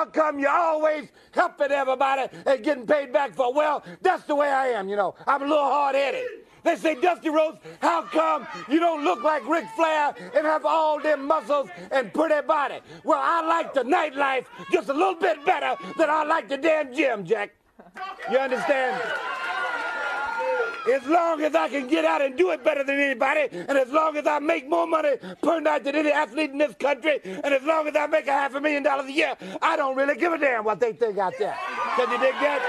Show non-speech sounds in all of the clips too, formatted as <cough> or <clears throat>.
How come you're always helping everybody and getting paid back for? Well, that's the way I am, you know. I'm a little hard headed. They say, Dusty Rhodes, how come you don't look like Ric Flair and have all them muscles and pretty body? Well, I like the nightlife just a little bit better than I like the damn gym, Jack. You understand? As long as I can get out and do it better than anybody, and as long as I make more money per night than any athlete in this country, and as long as I make a half a million dollars a year, I don't really give a damn what they think out there. Can you dig that?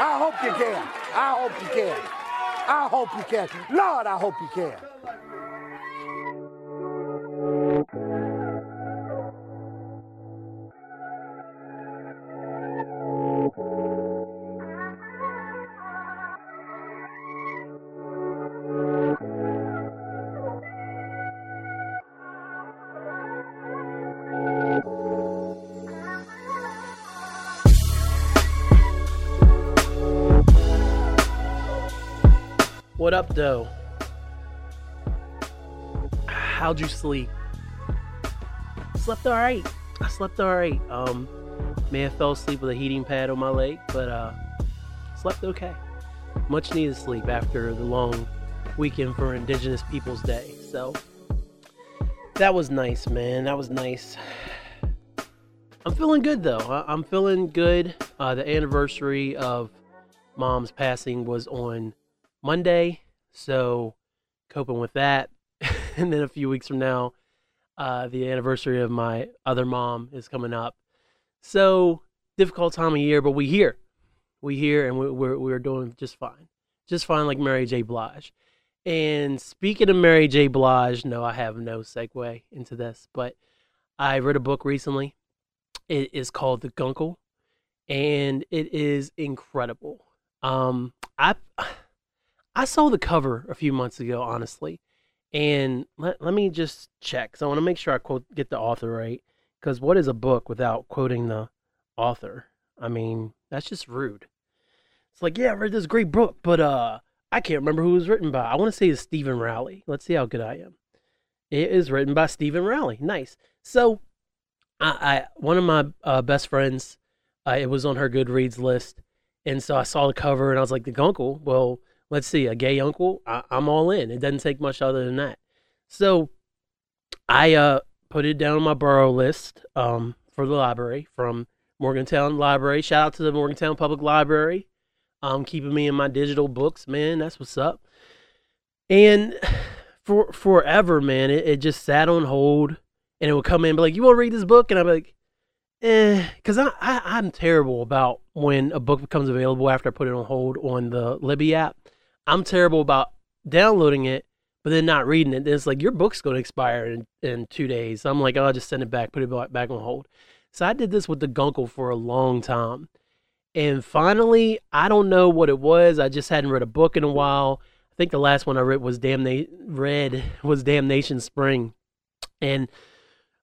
I hope you can. I hope you can. I hope you can. Lord, I hope you can. Up. How'd you sleep? Slept all right. I slept all right. Um, may have fell asleep with a heating pad on my leg, but uh, slept okay. Much needed sleep after the long weekend for Indigenous Peoples Day. So that was nice, man. That was nice. I'm feeling good though. I- I'm feeling good. Uh, the anniversary of mom's passing was on Monday, so coping with that. <laughs> and then a few weeks from now, uh, the anniversary of my other mom is coming up. So difficult time of year, but we here, we here, and we, we're we're doing just fine, just fine, like Mary J. Blige. And speaking of Mary J. Blige, no, I have no segue into this, but I read a book recently. It is called The Guncle, and it is incredible. Um, I I saw the cover a few months ago, honestly, and let, let me just check. So I want to make sure I quote get the author right, because what is a book without quoting the author? I mean, that's just rude. It's like, yeah, I read this great book, but uh, I can't remember who it was written by. I want to say it's Steven Rowley. Let's see how good I am. It is written by Steven Rowley. Nice. So, I, I one of my uh, best friends, uh, it was on her Goodreads list, and so I saw the cover and I was like, the uncle. Well, let's see, a gay uncle. I, I'm all in. It doesn't take much other than that. So, I uh put it down on my borrow list um for the library from Morgantown Library. Shout out to the Morgantown Public Library, um keeping me in my digital books. Man, that's what's up. And <sighs> for forever, man, it, it just sat on hold, and it would come in and be like, "You want to read this book?" And I'm like, "Eh," because I, I I'm terrible about when a book becomes available after I put it on hold on the Libby app. I'm terrible about downloading it, but then not reading it. Then it's like your book's going to expire in, in two days. I'm like, oh, I'll just send it back, put it back on hold. So I did this with the Guncle for a long time. And finally, I don't know what it was. I just hadn't read a book in a while. I think the last one I read was Damna- read <laughs> was Damnation Spring. And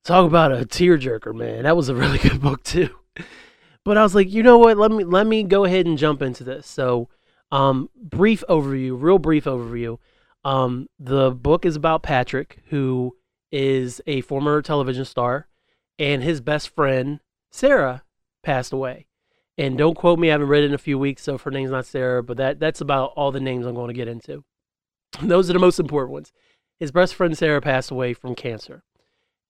talk about a tearjerker, man. That was a <laughs> really good book too. But I was like, you know what? Let me let me go ahead and jump into this. So um, brief overview, real brief overview. Um, the book is about Patrick, who is a former television star, and his best friend, Sarah, passed away. And don't quote me, I haven't read it in a few weeks, so if her name's not Sarah, but that, that's about all the names I'm going to get into. Those are the most important ones. His best friend, Sarah, passed away from cancer.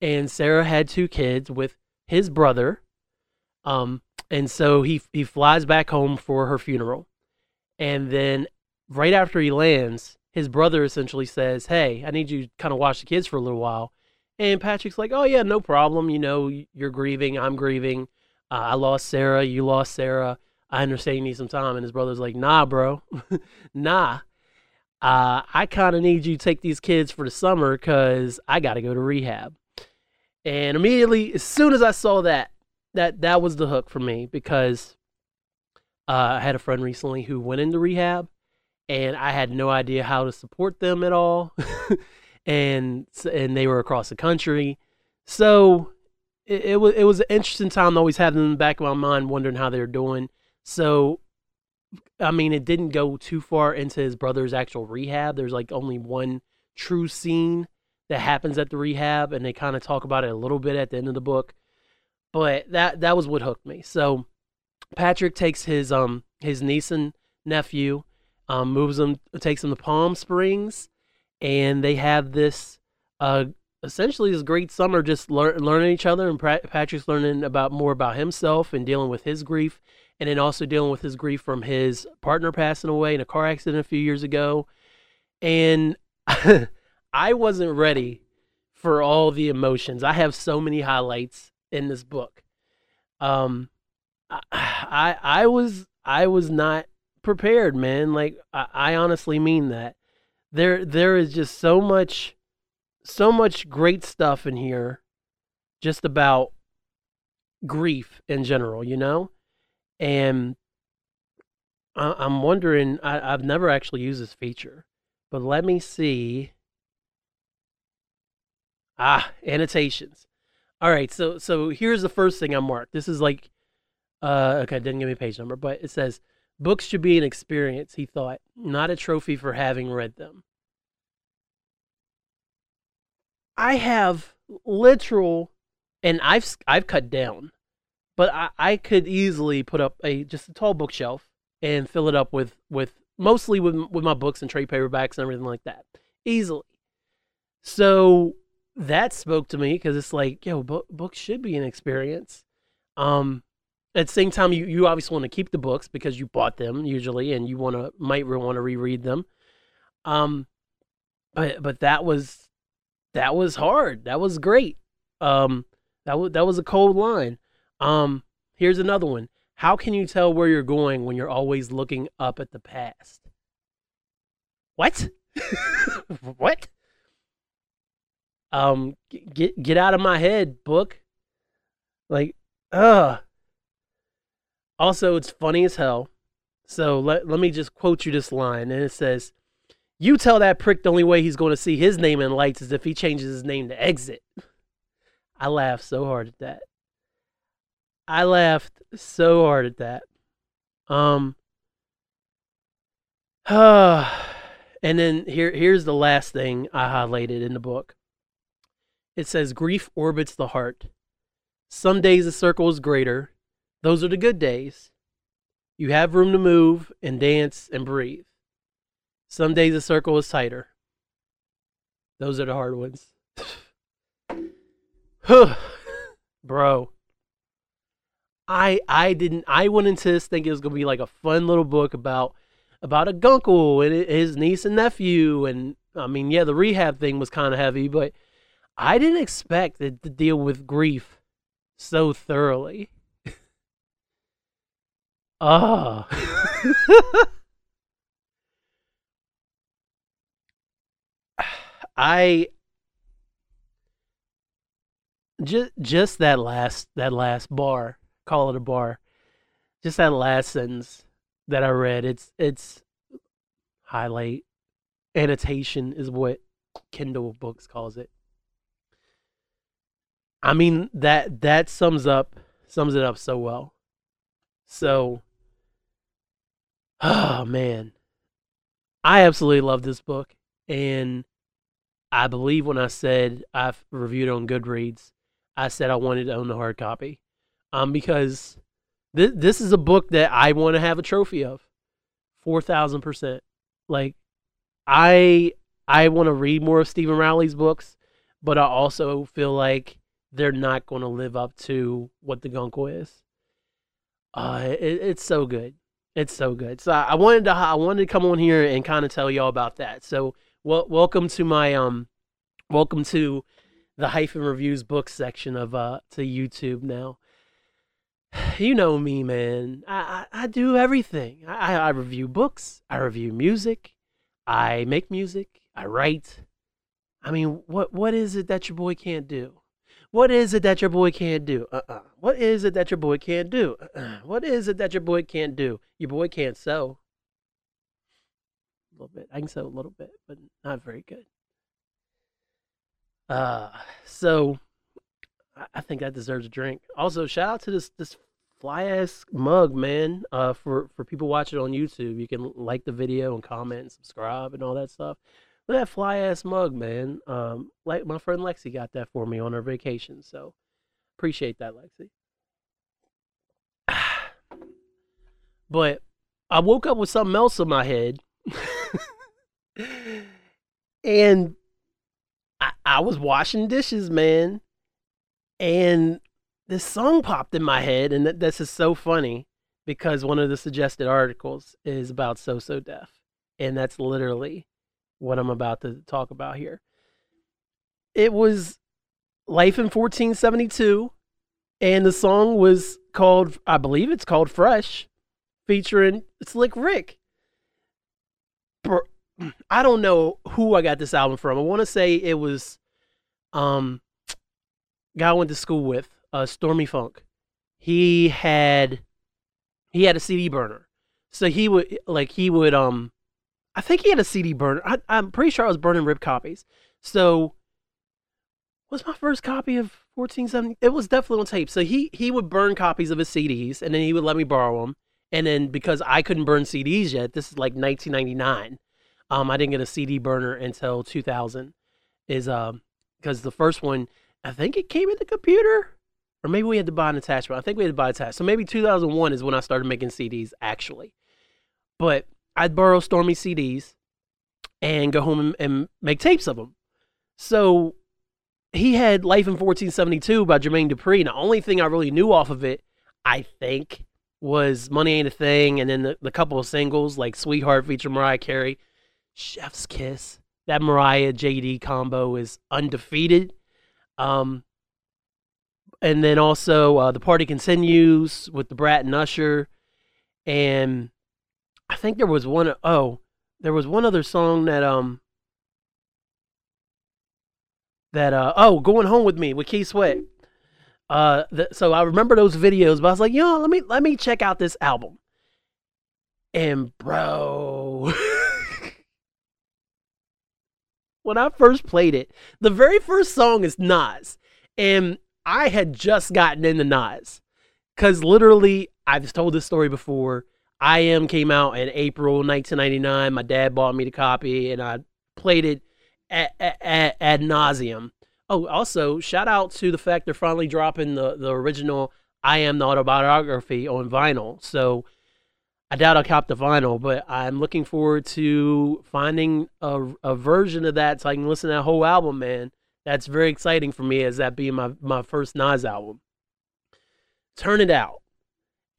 And Sarah had two kids with his brother. Um, and so he, he flies back home for her funeral and then right after he lands, his brother essentially says, Hey, I need you to kind of watch the kids for a little while. And Patrick's like, Oh, yeah, no problem. You know, you're grieving. I'm grieving. Uh, I lost Sarah. You lost Sarah. I understand you need some time. And his brother's like, Nah, bro. <laughs> nah. Uh, I kind of need you to take these kids for the summer because I got to go to rehab. And immediately, as soon as I saw that, that that was the hook for me because uh, I had a friend recently who went into rehab, and I had no idea how to support them at all, <laughs> and and they were across the country, so it, it was it was an interesting time always have them in the back of my mind, wondering how they were doing. So, I mean, it didn't go too far into his brother's actual rehab. There's like only one true scene that happens at the rehab, and they kind of talk about it a little bit at the end of the book. but that that was what hooked me. So Patrick takes his um his niece and nephew, um, moves them, takes them to Palm Springs, and they have this uh essentially this great summer just lear- learning each other and pra- Patrick's learning about more about himself and dealing with his grief and then also dealing with his grief from his partner passing away in a car accident a few years ago and <laughs> I wasn't ready for all the emotions. I have so many highlights in this book. Um I I, I was I was not prepared, man. Like I, I honestly mean that. There there is just so much so much great stuff in here just about grief in general, you know? And I, I'm wondering, I, I've never actually used this feature, but let me see. Ah, annotations. All right, so so here's the first thing I marked. This is like, uh, okay, didn't give me a page number, but it says books should be an experience. He thought, not a trophy for having read them. I have literal, and I've I've cut down, but I, I could easily put up a just a tall bookshelf and fill it up with with mostly with with my books and trade paperbacks and everything like that easily. So that spoke to me because it's like, yo, book, books should be an experience. Um, at the same time, you, you obviously want to keep the books because you bought them usually, and you want to might want to reread them. Um, but but that was that was hard. That was great. Um, that was that was a cold line. Um, here's another one. How can you tell where you're going when you're always looking up at the past? What? <laughs> what? Um, get get out of my head, book. Like, ugh. Also, it's funny as hell. So let let me just quote you this line, and it says, "You tell that prick the only way he's going to see his name in lights is if he changes his name to Exit." <laughs> I laughed so hard at that. I laughed so hard at that. Um. uh, <sighs> and then here here's the last thing I highlighted in the book. It says grief orbits the heart. Some days the circle is greater. Those are the good days. You have room to move and dance and breathe. Some days the circle is tighter. Those are the hard ones. <sighs> Bro. I I didn't I went into this thinking it was gonna be like a fun little book about about a guncle and his niece and nephew and I mean yeah the rehab thing was kind of heavy but I didn't expect it to deal with grief so thoroughly. Ah. <laughs> I just just that last that last bar, call it a bar. Just that last sentence that I read. It's it's highlight annotation is what Kindle Books calls it. I mean that that sums up sums it up so well. So oh man. I absolutely love this book and I believe when I said I've reviewed on Goodreads, I said I wanted to own the hard copy. Um because this this is a book that I want to have a trophy of. 4000%. Like I I want to read more of Steven Rowley's books, but I also feel like they're not going to live up to what the Guncle is. Uh, it, it's so good. It's so good. So I wanted to I wanted to come on here and kind of tell y'all about that. So well, welcome to my um, welcome to the hyphen reviews book section of uh to YouTube now. <sighs> You know me, man. I I, I do everything. I, I review books. I review music. I make music. I write. I mean, what what is it that your boy can't do? What is it that your boy can't do? Uh-uh. What is it that your boy can't do? Uh-uh. What is it that your boy can't do? Your boy can't sew. A little bit. I can sew a little bit, but not very good. Uh, so I think that deserves a drink. Also, shout out to this this fly ass mug, man. Uh, for for people watching on YouTube, you can like the video and comment and subscribe and all that stuff. Look at that fly ass mug, man. Um, like my friend Lexi got that for me on her vacation, so appreciate that, Lexi. <sighs> but I woke up with something else in my head, <laughs> and I, I was washing dishes, man, and this song popped in my head, and th- this is so funny because one of the suggested articles is about So So Def, and that's literally what I'm about to talk about here. It was Life in 1472. And the song was called, I believe it's called Fresh, featuring Slick Rick. <clears throat> I don't know who I got this album from. I want to say it was um guy I went to school with, uh Stormy Funk. He had he had a CD burner. So he would like he would um I think he had a CD burner. I, I'm pretty sure I was burning rip copies. So was my first copy of 1470 it was definitely on tape so he he would burn copies of his cds and then he would let me borrow them and then because i couldn't burn cds yet this is like 1999 um i didn't get a cd burner until 2000 is um because the first one i think it came in the computer or maybe we had to buy an attachment i think we had to buy a attachment so maybe 2001 is when i started making cds actually but i'd borrow stormy cds and go home and, and make tapes of them so he had Life in 1472 by Jermaine Dupri. And the only thing I really knew off of it, I think, was Money Ain't a Thing. And then the, the couple of singles like Sweetheart feature Mariah Carey, Chef's Kiss. That Mariah JD combo is undefeated. Um, and then also uh, The Party Continues with Da Brat and Usher. And I think there was one, oh, there was one other song that um that uh oh going home with me with Keith Sweat. Uh, th- so I remember those videos, but I was like, yo, let me let me check out this album. And bro, <laughs> when I first played it, the very first song is Nas, and I had just gotten into Nas, cause literally I've told this story before. I Am came out in April 1999. My dad bought me the copy, and I played it ad, ad nauseum. Oh, also shout out to the fact they're finally dropping the the original I Am the autobiography on vinyl. So I doubt I'll cop the vinyl, but I'm looking forward to finding a, a version of that so I can listen to that whole album, man. That's very exciting for me as that being my, my first Nas album. Turn It Out.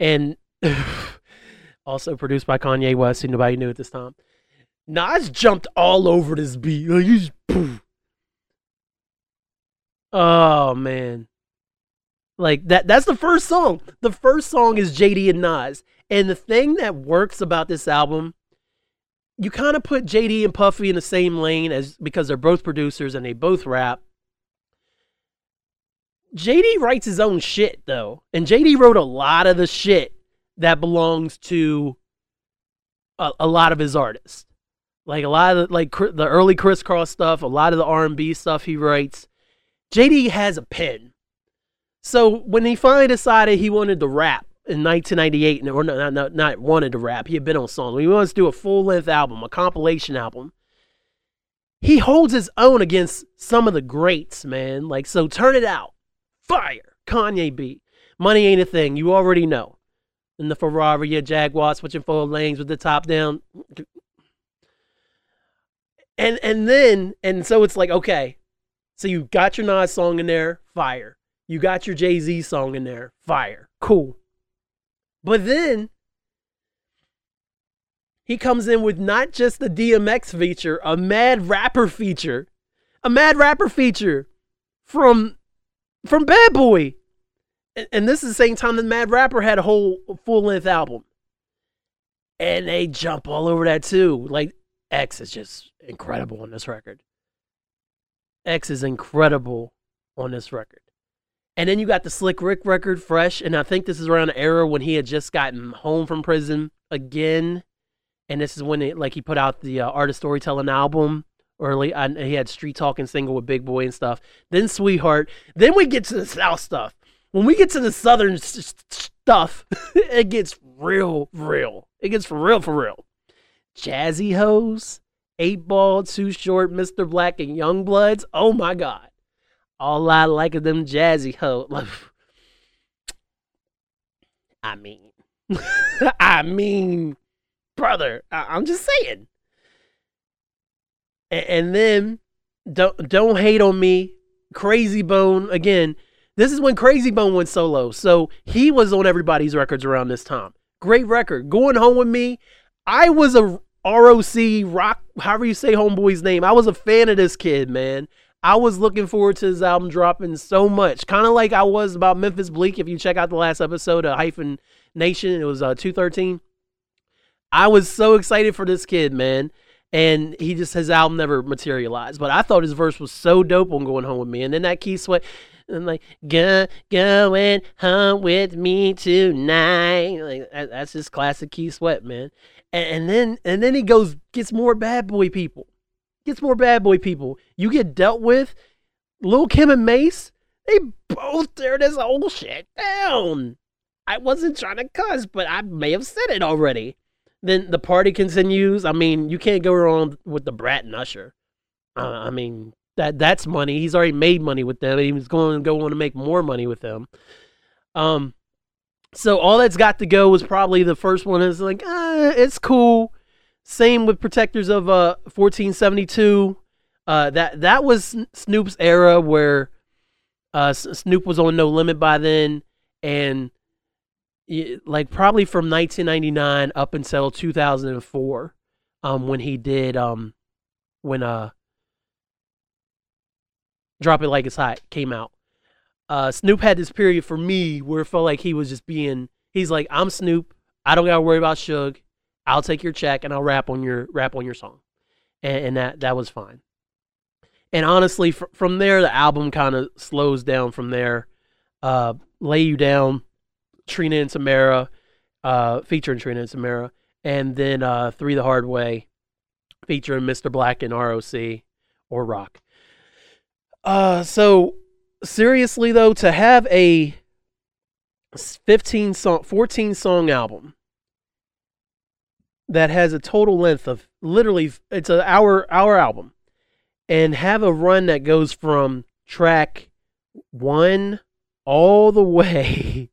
And <laughs> also produced by Kanye West, who nobody knew at this time. Nas jumped all over this beat. Oh man. Like that that's the first song. The first song is JD and Nas. And the thing that works about this album, you kind of put JD and Puffy in the same lane as because they're both producers and they both rap. JD writes his own shit though. And JD wrote a lot of the shit that belongs to a, a lot of his artists. Like a lot of the, like the early Kris Kross stuff, a lot of the R&B stuff he writes. JD has a pen. So when he finally decided he wanted to rap in 1998, or not, not, not wanted to rap, he had been on songs. He wants to do a full length album, a compilation album. He holds his own against some of the greats, man. Like, so turn it out. Fire. Kanye B. Money ain't a thing. You already know. In the Ferrari, a Jaguar switching four lanes with the top down. And and then and so it's like okay so you got your nas song in there fire. You got your jay-z song in there fire. Cool. But then he comes in with not just the dmx feature a mad rapper feature a mad rapper feature from from bad boy and, this is the same time that mad rapper had a whole full-length album and they jump all over that too like X is just incredible on this record. X is incredible on this record. And then you got the Slick Rick record fresh, and I think this is around the era when he had just gotten home from prison again. And this is when it, like he put out the uh, Art of Storytelling album early. And he had Street Talking single with Big Boi and stuff. Then Sweetheart. Then we get to the South stuff. When we get to the Southern stuff, <laughs> it gets real, real. It gets for real, for real. Jazzy Hoes, Eight Ball, Too Short, Mr. Black, and Youngbloodz. Oh my God. All I like of them Jazzy Hoes. <laughs> I mean, <laughs> I mean, brother, I- am just saying. A- and then don't don't hate on me. Krayzie Bone again. This is when Krayzie Bone went solo. So he was on everybody's records around this time. Great record. Going home with me. I was a ROC rock, however you say homeboy's name. I was a fan of this kid, man. I was looking forward to his album dropping so much. Kind of like I was about Memphis Bleek. If you check out the last episode of Hyphen Nation, it was uh, 213. I was so excited for this kid, man. And he just, his album never materialized. But I thought his verse was so dope on Going Home with Me. And then that Keith Sweat, and like, go, going home with me tonight. Like, that's just classic Keith Sweat, man. And, and then, and then he goes, gets more bad boy people gets more bad boy people. You get dealt with. Lil Kim and Mase, they both tear this whole shit down. I wasn't trying to cuss, but I may have said it already. Then the party continues. I mean, you can't go wrong with Da Brat and Usher. Uh, I mean, that that's money. He's already made money with them. He's going to go on to make more money with them. Um, so all that's got to go was probably the first one. Is like, uh, it's cool. Same with Protectors of uh 1472. Uh, that that was Snoop's era where uh, Snoop was on No Limit by then, and like probably from 1999 up until 2004, um, when he did um, when uh, Drop It Like It's Hot came out. Uh, Snoop had this period for me where it felt like he was just being. He's like, I'm Snoop. I don't gotta worry about Suge. I'll take your check and I'll rap on your rap on your song, and, and that that was fine. And honestly, fr- from there, the album kind of slows down. From there, uh, lay you down, Trina and Tamara, uh, featuring Trina and Tamara. and then uh, three the hard way, featuring Mr. Black and ROC or Rock. Uh, so seriously though, to have a 15 song, 14 song album that has a total length of literally it's an hour hour album and have a run that goes from track 1 all the way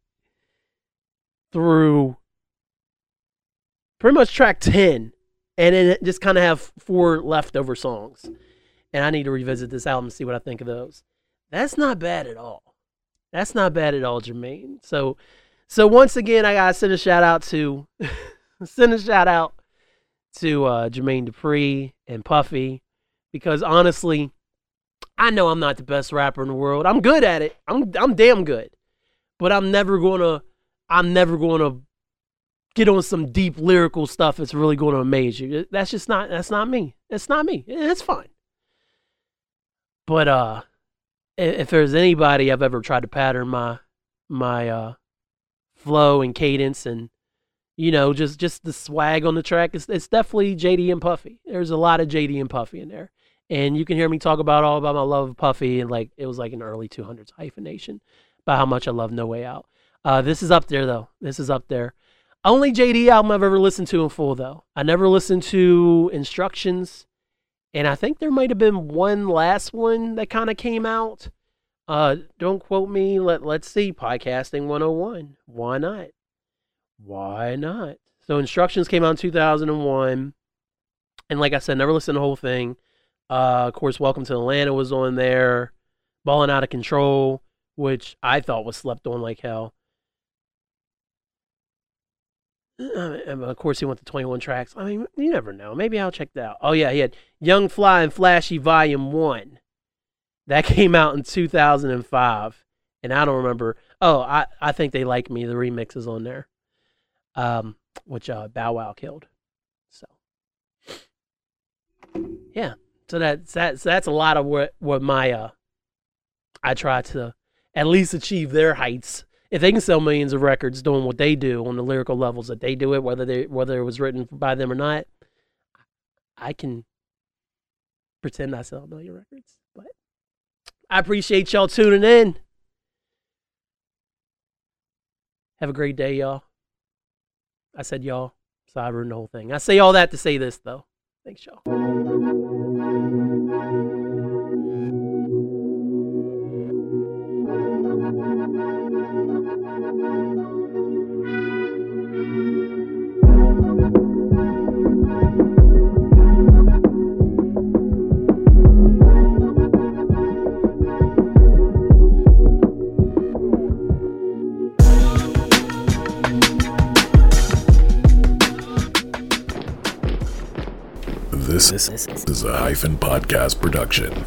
<laughs> through pretty much track 10 and then just kind of have four leftover songs and I need to revisit this album and see what I think of those. That's not bad at all. That's not bad at all, Jermaine. So so once again I gotta send a shout out to <laughs> send a shout out to uh, Jermaine Dupri and Puffy because honestly, I know I'm not the best rapper in the world. I'm good at it. I'm I'm damn good, but I'm never gonna I'm never gonna get on some deep lyrical stuff that's really to amaze you. That's just not that's not me. It's not me. It's fine. But uh, if there's anybody I've ever tried to pattern my my uh flow and cadence and you know, just just the swag on the track. It's, it's definitely JD and Puffy. There's a lot of JD and Puffy in there, and you can hear me talk about all about my love of Puffy and like it was like an early 200s Hyphen Nation about how much I love No Way Out. Uh, this is up there though. This is up there. Only JD album I've ever listened to in full though. I never listened to Instructions, and I think there might have been one last one that kind of came out. Uh, don't quote me. Let Let's see. Podcasting 101. Why not? Why not? So instructions came out in 2001, and like I said, never listened to the whole thing. Uh, of course, Welcome to Atlanta was on there. Balling Out of Control, which I thought was slept on like hell. Of course, he went to 21 tracks. I mean, you never know. Maybe I'll check that out. Oh, yeah, he had Young Fly and Flashy Volume 1. That <laughs> came out in 2005. And I don't remember. Oh, I, I think they like me. The remix is on there um, which uh, Bow Wow killed. So, yeah. So that's that's that's a lot of what what my uh, I try to at least achieve their heights. If they can sell millions of records doing what they do on the lyrical levels that they do it, whether they whether it was written by them or not, I can pretend I sell a million records. But I appreciate y'all tuning in. Have a great day, y'all. I said y'all, so I ruined the whole thing. I say all that to say this, though. Thanks, y'all. This is a hyphen podcast production.